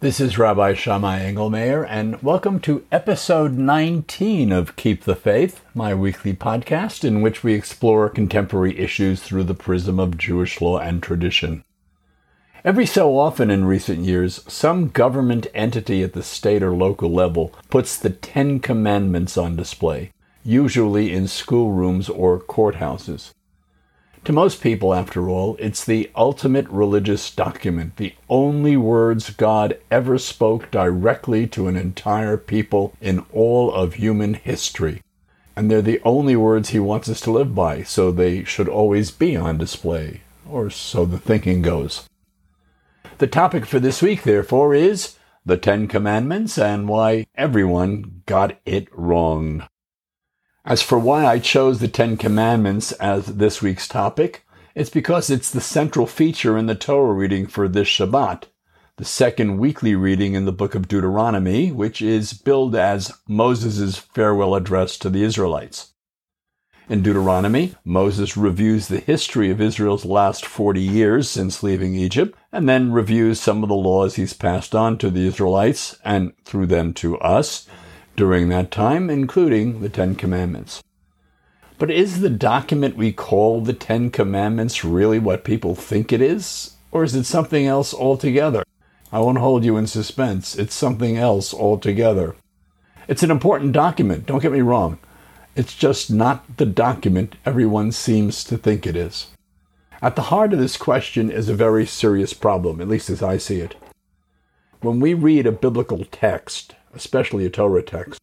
This is Rabbi Shammai Engelmayer, and welcome to episode 19 of Keep the Faith, my weekly podcast in which we explore contemporary issues through the prism of Jewish law and tradition. Every so often in recent years, some government entity at the state or local level puts the Ten Commandments on display, usually in schoolrooms or courthouses. To most people, after all, it's the ultimate religious document, the only words God ever spoke directly to an entire people in all of human history. And they're the only words He wants us to live by, so they should always be on display, or so the thinking goes. The topic for this week, therefore, is the Ten Commandments and why everyone got it wrong. As for why I chose the Ten Commandments as this week's topic, it's because it's the central feature in the Torah reading for this Shabbat, the second weekly reading in the book of Deuteronomy, which is billed as Moses' farewell address to the Israelites. In Deuteronomy, Moses reviews the history of Israel's last 40 years since leaving Egypt, and then reviews some of the laws he's passed on to the Israelites, and through them to us, during that time, including the Ten Commandments. But is the document we call the Ten Commandments really what people think it is? Or is it something else altogether? I won't hold you in suspense. It's something else altogether. It's an important document, don't get me wrong. It's just not the document everyone seems to think it is. At the heart of this question is a very serious problem, at least as I see it. When we read a biblical text, especially a Torah text.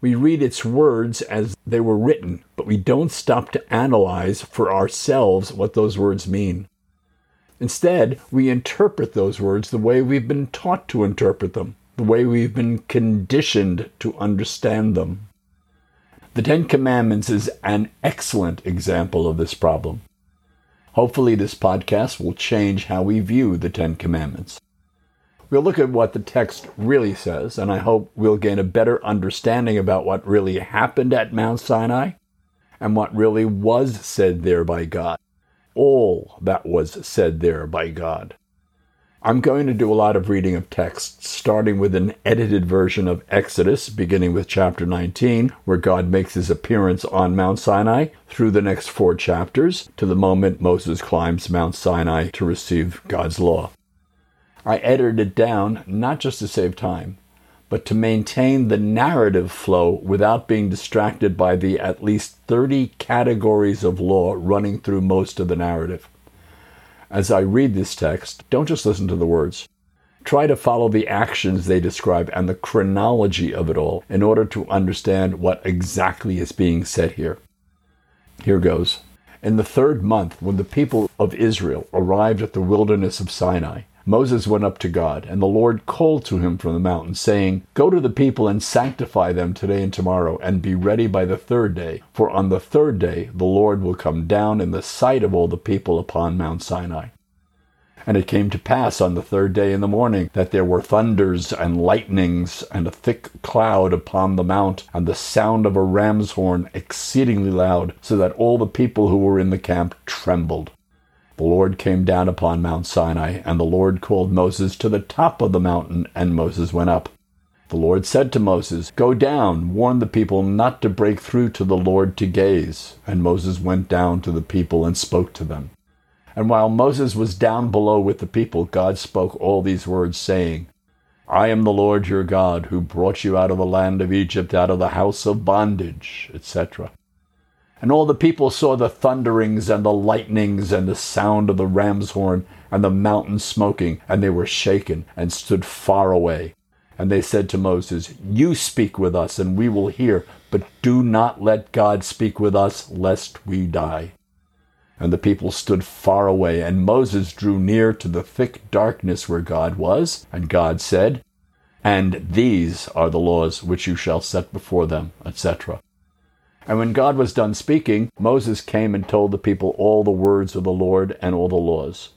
We read its words as they were written, but we don't stop to analyze for ourselves what those words mean. Instead, we interpret those words the way we've been taught to interpret them, the way we've been conditioned to understand them. The Ten Commandments is an excellent example of this problem. Hopefully, this podcast will change how we view the Ten Commandments. We'll look at what the text really says, and I hope we'll gain a better understanding about what really happened at Mount Sinai and what really was said there by God. All that was said there by God. I'm going to do a lot of reading of texts, starting with an edited version of Exodus, beginning with chapter 19, where God makes his appearance on Mount Sinai, through the next four chapters, to the moment Moses climbs Mount Sinai to receive God's law. I edited it down not just to save time, but to maintain the narrative flow without being distracted by the at least 30 categories of law running through most of the narrative. As I read this text, don't just listen to the words. Try to follow the actions they describe and the chronology of it all in order to understand what exactly is being said here. Here goes. In the third month, when the people of Israel arrived at the wilderness of Sinai, Moses went up to God, and the Lord called to him from the mountain, saying, Go to the people and sanctify them today and tomorrow, and be ready by the third day. For on the third day the Lord will come down in the sight of all the people upon Mount Sinai. And it came to pass on the third day in the morning that there were thunders and lightnings and a thick cloud upon the mount, and the sound of a ram's horn exceedingly loud, so that all the people who were in the camp trembled. The Lord came down upon Mount Sinai, and the Lord called Moses to the top of the mountain, and Moses went up. The Lord said to Moses, Go down, warn the people not to break through to the Lord to gaze. And Moses went down to the people and spoke to them. And while Moses was down below with the people, God spoke all these words, saying, I am the Lord your God, who brought you out of the land of Egypt, out of the house of bondage, etc. And all the people saw the thunderings and the lightnings and the sound of the ram's horn and the mountain smoking, and they were shaken and stood far away. And they said to Moses, You speak with us, and we will hear, but do not let God speak with us, lest we die. And the people stood far away, and Moses drew near to the thick darkness where God was, and God said, And these are the laws which you shall set before them, etc. And when God was done speaking, Moses came and told the people all the words of the Lord and all the laws.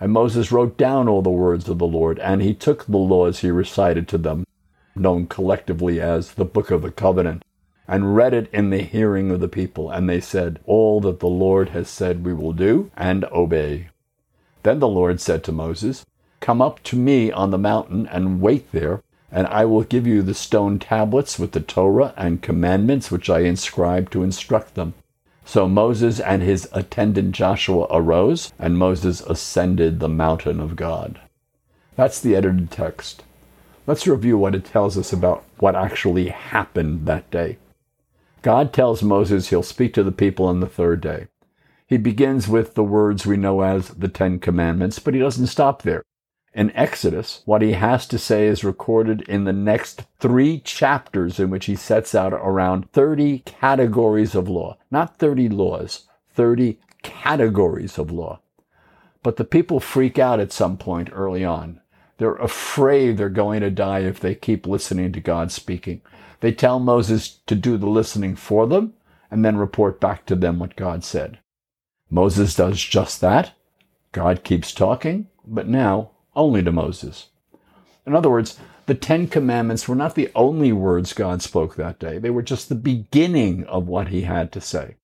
And Moses wrote down all the words of the Lord, and he took the laws he recited to them, known collectively as the Book of the Covenant, and read it in the hearing of the people. And they said, All that the Lord has said we will do and obey. Then the Lord said to Moses, Come up to me on the mountain and wait there, and I will give you the stone tablets with the Torah and commandments which I inscribed to instruct them. So Moses and his attendant Joshua arose, and Moses ascended the mountain of God. That's the edited text. Let's review what it tells us about what actually happened that day. God tells Moses he'll speak to the people on the third day. He begins with the words we know as the Ten Commandments, but he doesn't stop there. In Exodus, what he has to say is recorded in the next three chapters in which he sets out around 30 categories of law. Not 30 laws, 30 categories of law. But the people freak out at some point early on. They're afraid they're going to die if they keep listening to God speaking. They tell Moses to do the listening for them and then report back to them what God said. Moses does just that. God keeps talking, but now only to Moses. In other words, the Ten Commandments were not the only words God spoke that day. They were just the beginning of what he had to say.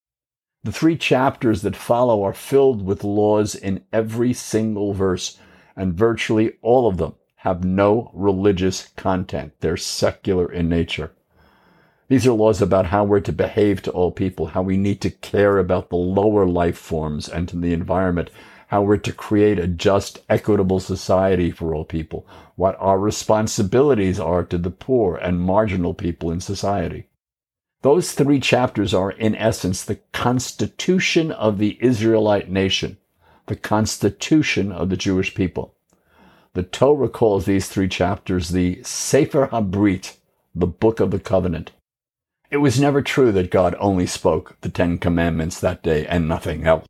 The three chapters that follow are filled with laws in every single verse, and virtually all of them have no religious content. They're secular in nature. These are laws about how we're to behave to all people, how we need to care about the lower life forms and to the environment, how we're to create a just, equitable society for all people, what our responsibilities are to the poor and marginal people in society. Those three chapters are, in essence, the constitution of the Israelite nation, the constitution of the Jewish people. The Torah calls these three chapters the Sefer HaBrit, the Book of the Covenant. It was never true that God only spoke the Ten Commandments that day and nothing else.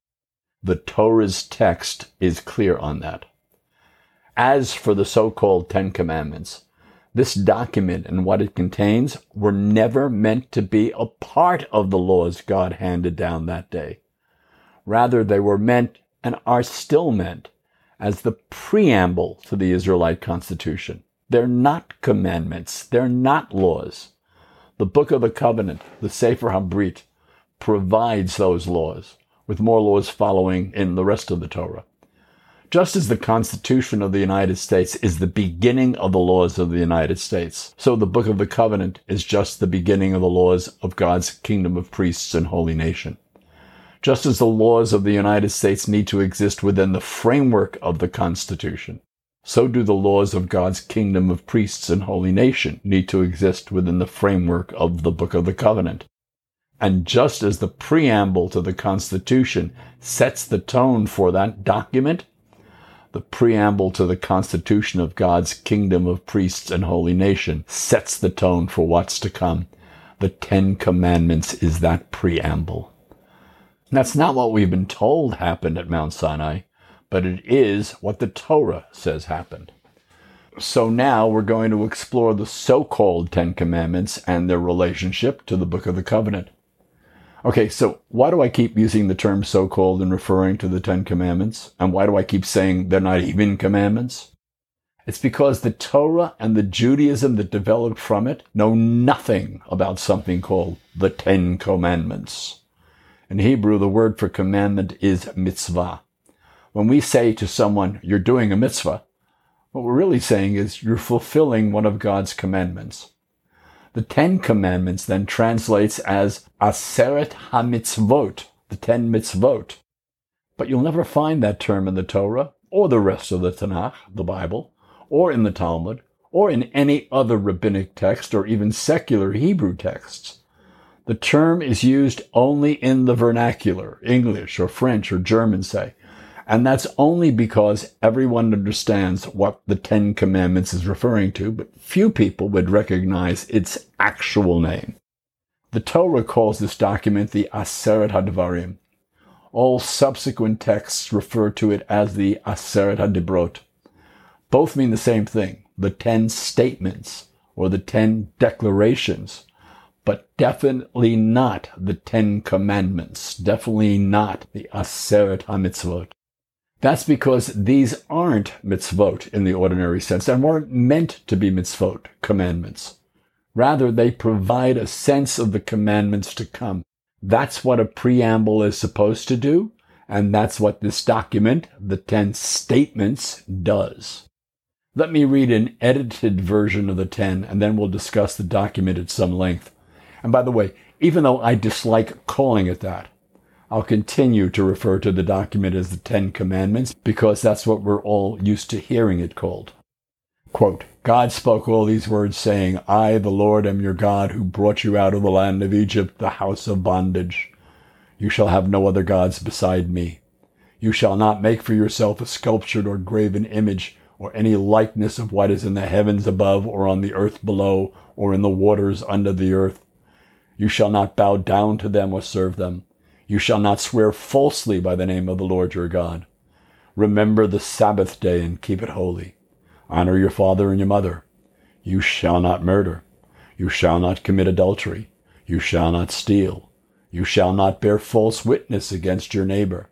The Torah's text is clear on that. As for the so-called Ten Commandments, this document and what it contains were never meant to be a part of the laws God handed down that day. Rather, they were meant and are still meant as the preamble to the Israelite Constitution. They're not commandments. They're not laws. The Book of the Covenant, the Sefer HaBrit, provides those laws, with more laws following in the rest of the Torah. Just as the Constitution of the United States is the beginning of the laws of the United States, so the Book of the Covenant is just the beginning of the laws of God's kingdom of priests and holy nation. Just as the laws of the United States need to exist within the framework of the Constitution, so do the laws of God's kingdom of priests and holy nation need to exist within the framework of the Book of the Covenant. And just as the preamble to the Constitution sets the tone for that document, the preamble to the Constitution of God's kingdom of priests and holy nation sets the tone for what's to come. The Ten Commandments is that preamble. That's not what we've been told happened at Mount Sinai but it is what the Torah says happened. So now we're going to explore the so-called Ten Commandments and their relationship to the Book of the Covenant. Okay, so why do I keep using the term so-called in referring to the Ten Commandments? And why do I keep saying they're not even commandments? It's because the Torah and the Judaism that developed from it know nothing about something called the Ten Commandments. In Hebrew, the word for commandment is mitzvah. When we say to someone, you're doing a mitzvah, what we're really saying is you're fulfilling one of God's commandments. The Ten Commandments then translates as Aseret HaMitzvot, the Ten Mitzvot. But you'll never find that term in the Torah, or the rest of the Tanakh, the Bible, or in the Talmud, or in any other rabbinic text, or even secular Hebrew texts. The term is used only in the vernacular, English or French or German, say, and that's only because everyone understands what the Ten Commandments is referring to, but few people would recognize its actual name. The Torah calls this document the Aseret HaDvarim. All subsequent texts refer to it as the Aseret HaDibrot. Both mean the same thing, the Ten Statements, or the Ten Declarations, but definitely not the Ten Commandments, definitely not the Aseret HaMitzvot. That's because these aren't mitzvot in the ordinary sense and weren't meant to be mitzvot, commandments. Rather, they provide a sense of the commandments to come. That's what a preamble is supposed to do, and that's what this document, the ten statements, does. Let me read an edited version of the 10 and then we'll discuss the document at some length. And by the way, even though I dislike calling it that, I'll continue to refer to the document as the Ten Commandments because that's what we're all used to hearing it called. Quote, God spoke all these words saying, I, the Lord, am your God who brought you out of the land of Egypt, the house of bondage. You shall have no other gods beside me. You shall not make for yourself a sculptured or graven image or any likeness of what is in the heavens above or on the earth below or in the waters under the earth. You shall not bow down to them or serve them. You shall not swear falsely by the name of the Lord your God. Remember the Sabbath day and keep it holy. Honor your father and your mother. You shall not murder. You shall not commit adultery. You shall not steal. You shall not bear false witness against your neighbor.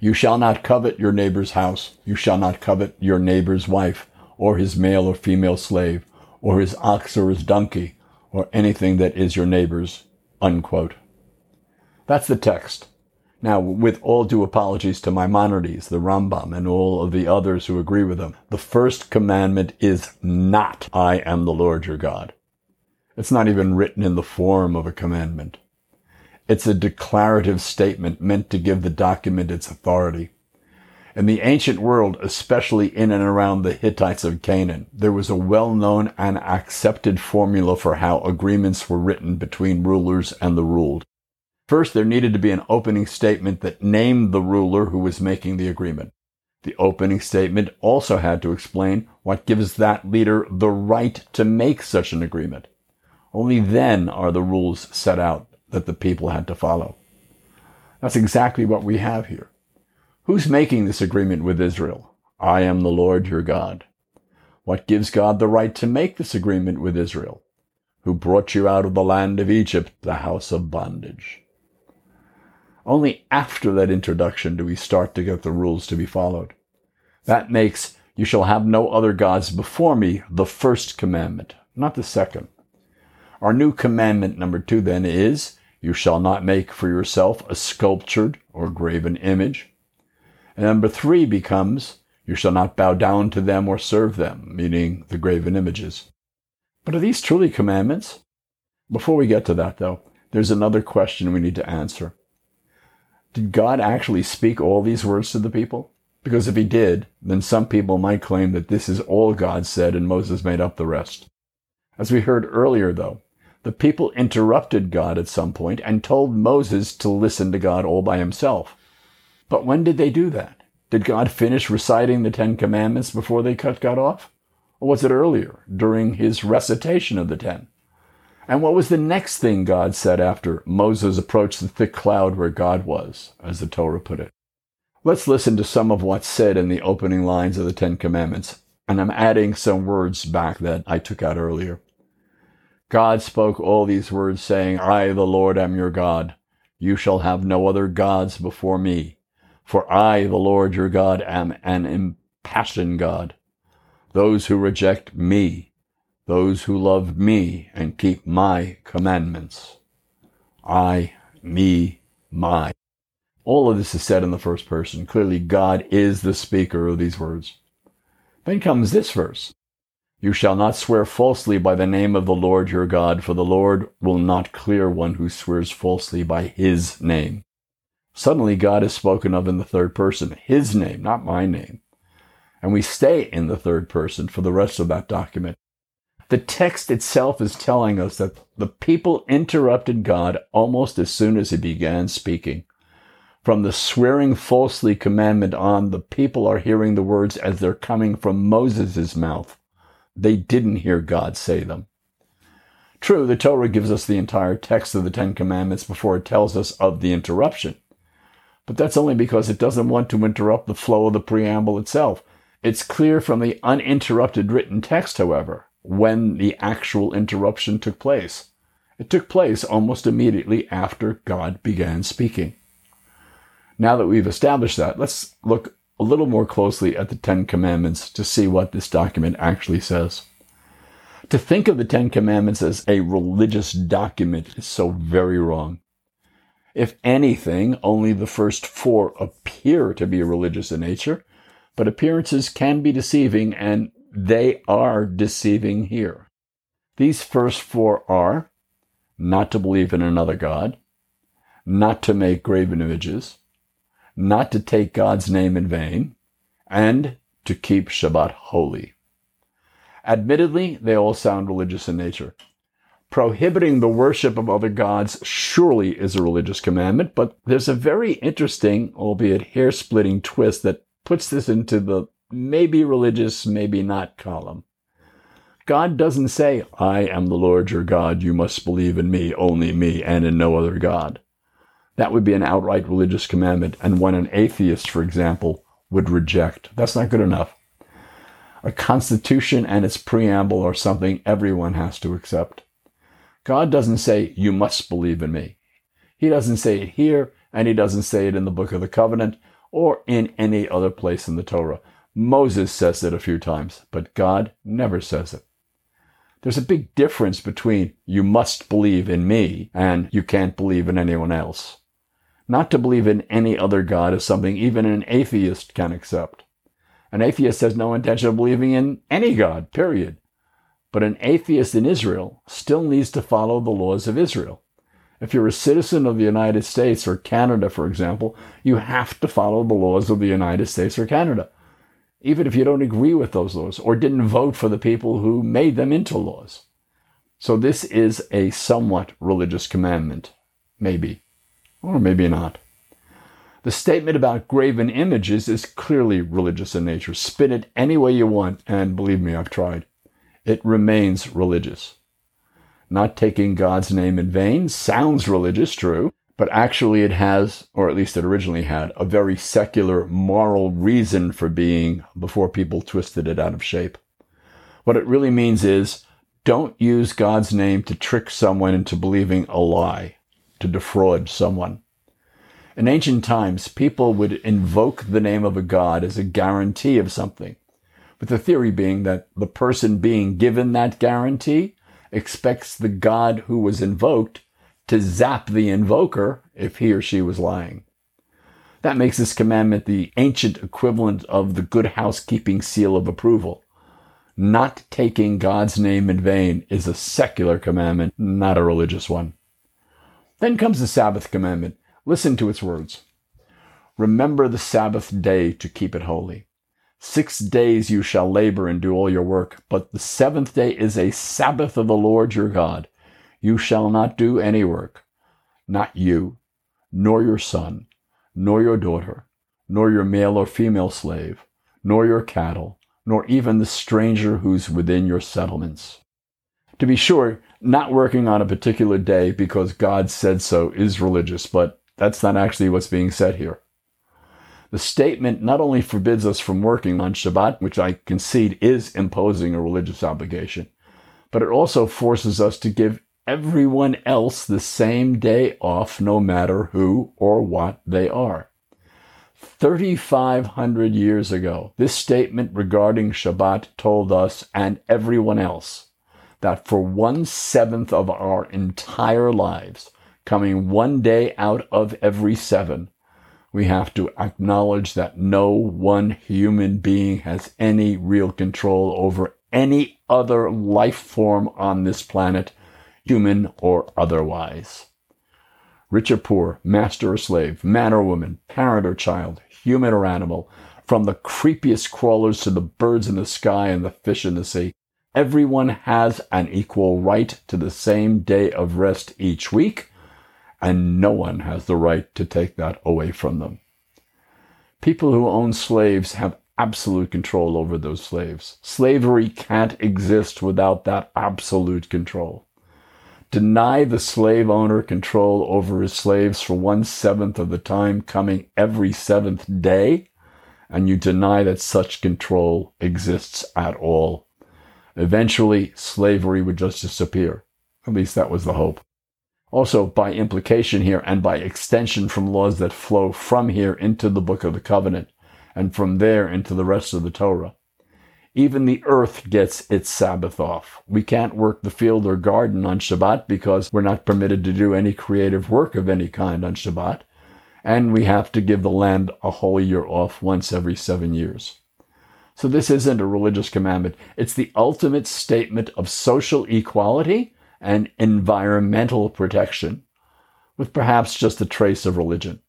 You shall not covet your neighbor's house. You shall not covet your neighbor's wife, or his male or female slave, or his ox or his donkey, or anything that is your neighbor's. Unquote. That's the text. Now, with all due apologies to Maimonides, the Rambam, and all of the others who agree with him, the first commandment is not, I am the Lord your God. It's not even written in the form of a commandment. It's a declarative statement meant to give the document its authority. In the ancient world, especially in and around the Hittites of Canaan, there was a well-known and accepted formula for how agreements were written between rulers and the ruled. First, there needed to be an opening statement that named the ruler who was making the agreement. The opening statement also had to explain what gives that leader the right to make such an agreement. Only then are the rules set out that the people had to follow. That's exactly what we have here. Who's making this agreement with Israel? I am the Lord your God. What gives God the right to make this agreement with Israel? Who brought you out of the land of Egypt, the house of bondage. Only after that introduction do we start to get the rules to be followed. That makes you shall have no other gods before me the first commandment, not the second. Our new commandment number two then is you shall not make for yourself a sculptured or graven image. And number three becomes you shall not bow down to them or serve them, meaning the graven images. But are these truly commandments? Before we get to that though, there's another question we need to answer. Did God actually speak all these words to the people? Because if he did, then some people might claim that this is all God said and Moses made up the rest. As we heard earlier, though, the people interrupted God at some point and told Moses to listen to God all by himself. But when did they do that? Did God finish reciting the Ten Commandments before they cut God off? Or was it earlier, during his recitation of the Ten? And what was the next thing God said after Moses approached the thick cloud where God was, as the Torah put it? Let's listen to some of what's said in the opening lines of the Ten Commandments. And I'm adding some words back that I took out earlier. God spoke all these words saying, I, the Lord, am your God. You shall have no other gods before me. For I, the Lord your God, am an impassioned God. Those who reject me those who love me and keep my commandments. I, me, my. All of this is said in the first person. Clearly, God is the speaker of these words. Then comes this verse. You shall not swear falsely by the name of the Lord your God, for the Lord will not clear one who swears falsely by his name. Suddenly, God is spoken of in the third person, his name, not my name. And we stay in the third person for the rest of that document. The text itself is telling us that the people interrupted God almost as soon as he began speaking. From the swearing falsely commandment on, the people are hearing the words as they're coming from Moses' mouth. They didn't hear God say them. True, the Torah gives us the entire text of the Ten Commandments before it tells us of the interruption. But that's only because it doesn't want to interrupt the flow of the preamble itself. It's clear from the uninterrupted written text, however, when the actual interruption took place. It took place almost immediately after God began speaking. Now that we've established that, let's look a little more closely at the Ten Commandments to see what this document actually says. To think of the Ten Commandments as a religious document is so very wrong. If anything, only the first four appear to be religious in nature, but appearances can be deceiving and they are deceiving here. These first four are not to believe in another God, not to make graven images, not to take God's name in vain, and to keep Shabbat holy. Admittedly, they all sound religious in nature. Prohibiting the worship of other gods surely is a religious commandment, but there's a very interesting, albeit hair splitting twist that puts this into the maybe religious, maybe not column. God doesn't say, I am the Lord your God, you must believe in me, only me, and in no other God. That would be an outright religious commandment, and one an atheist, for example, would reject. That's not good enough. A constitution and its preamble are something everyone has to accept. God doesn't say, You must believe in me. He doesn't say it here, and he doesn't say it in the book of the covenant or in any other place in the Torah. Moses says it a few times, but God never says it. There's a big difference between you must believe in me and you can't believe in anyone else. Not to believe in any other God is something even an atheist can accept. An atheist has no intention of believing in any God, period. But an atheist in Israel still needs to follow the laws of Israel. If you're a citizen of the United States or Canada, for example, you have to follow the laws of the United States or Canada, even if you don't agree with those laws or didn't vote for the people who made them into laws. So this is a somewhat religious commandment, maybe, or maybe not. The statement about graven images is clearly religious in nature. Spin it any way you want, and believe me, I've tried. It remains religious. Not taking God's name in vain sounds religious, true, but actually it has, or at least it originally had, a very secular moral reason for being before people twisted it out of shape. What it really means is don't use God's name to trick someone into believing a lie, to defraud someone. In ancient times, people would invoke the name of a god as a guarantee of something, with the theory being that the person being given that guarantee expects the God who was invoked to zap the invoker if he or she was lying. That makes this commandment the ancient equivalent of the good housekeeping seal of approval. Not taking God's name in vain is a secular commandment, not a religious one. Then comes the Sabbath commandment. Listen to its words. Remember the Sabbath day to keep it holy. Six days you shall labor and do all your work, but the seventh day is a Sabbath of the Lord your God. You shall not do any work, not you, nor your son, nor your daughter, nor your male or female slave, nor your cattle, nor even the stranger who's within your settlements. To be sure, not working on a particular day because God said so is religious, but that's not actually what's being said here. The statement not only forbids us from working on Shabbat, which I concede is imposing a religious obligation, but it also forces us to give everyone else the same day off, no matter who or what they are. 3,500 years ago, this statement regarding Shabbat told us and everyone else that for one seventh of our entire lives, coming one day out of every seven, we have to acknowledge that no one human being has any real control over any other life form on this planet, human or otherwise. Rich or poor, master or slave, man or woman, parent or child, human or animal, from the creepiest crawlers to the birds in the sky and the fish in the sea, everyone has an equal right to the same day of rest each week and no one has the right to take that away from them. People who own slaves have absolute control over those slaves. Slavery can't exist without that absolute control. Deny the slave owner control over his slaves for one seventh of the time coming every seventh day, and you deny that such control exists at all. Eventually, slavery would just disappear. At least that was the hope. Also, by implication here and by extension from laws that flow from here into the book of the covenant and from there into the rest of the Torah. Even the earth gets its Sabbath off. We can't work the field or garden on Shabbat because we're not permitted to do any creative work of any kind on Shabbat. And we have to give the land a whole year off once every seven years. So this isn't a religious commandment. It's the ultimate statement of social equality and environmental protection, with perhaps just a trace of religion.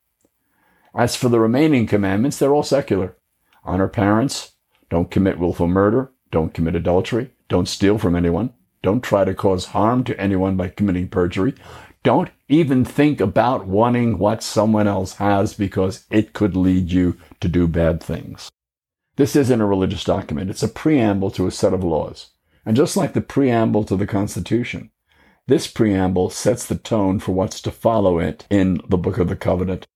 As for the remaining commandments, they're all secular. Honor parents, don't commit willful murder, don't commit adultery, don't steal from anyone, don't try to cause harm to anyone by committing perjury, don't even think about wanting what someone else has because it could lead you to do bad things. This isn't a religious document. It's a preamble to a set of laws. And just like the preamble to the Constitution, this preamble sets the tone for what's to follow it in the Book of the Covenant.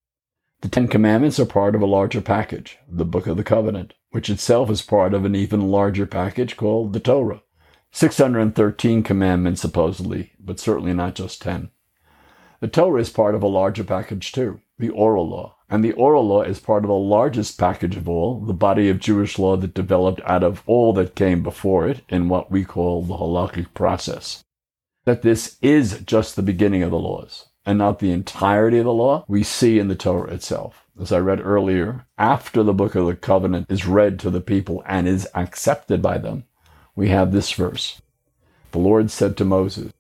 The Ten Commandments are part of a larger package, the Book of the Covenant, which itself is part of an even larger package called the Torah. 613 commandments, supposedly, but certainly not just 10. The Torah is part of a larger package too, the oral law, and the oral law is part of the largest package of all, the body of Jewish law that developed out of all that came before it in what we call the halakhic process. That this is just the beginning of the laws and not the entirety of the law, we see in the Torah itself. As I read earlier, after the book of the covenant is read to the people and is accepted by them, we have this verse. The Lord said to Moses,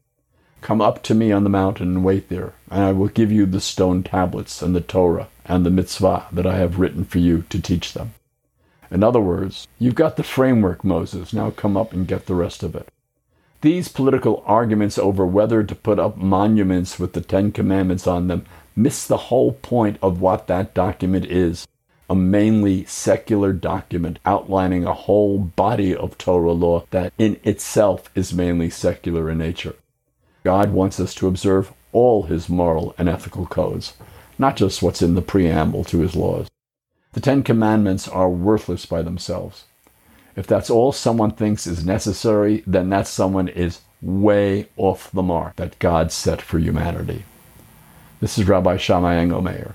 Come up to me on the mountain and wait there, and I will give you the stone tablets and the Torah and the mitzvah that I have written for you to teach them. In other words, you've got the framework, Moses. Now come up and get the rest of it. These political arguments over whether to put up monuments with the Ten Commandments on them miss the whole point of what that document is a mainly secular document outlining a whole body of Torah law that in itself is mainly secular in nature. God wants us to observe all his moral and ethical codes, not just what's in the preamble to his laws. The Ten Commandments are worthless by themselves. If that's all someone thinks is necessary, then that someone is way off the mark that God set for humanity. This is Rabbi Shammai Engelmayer.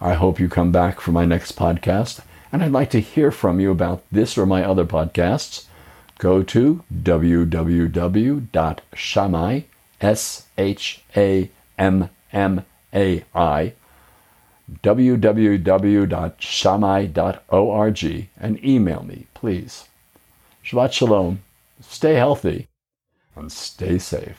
I hope you come back for my next podcast, and I'd like to hear from you about this or my other podcasts. Go to www.shammai.com S H A M M A I, www.shammai.org, and email me, please. Shabbat Shalom. Stay healthy and stay safe.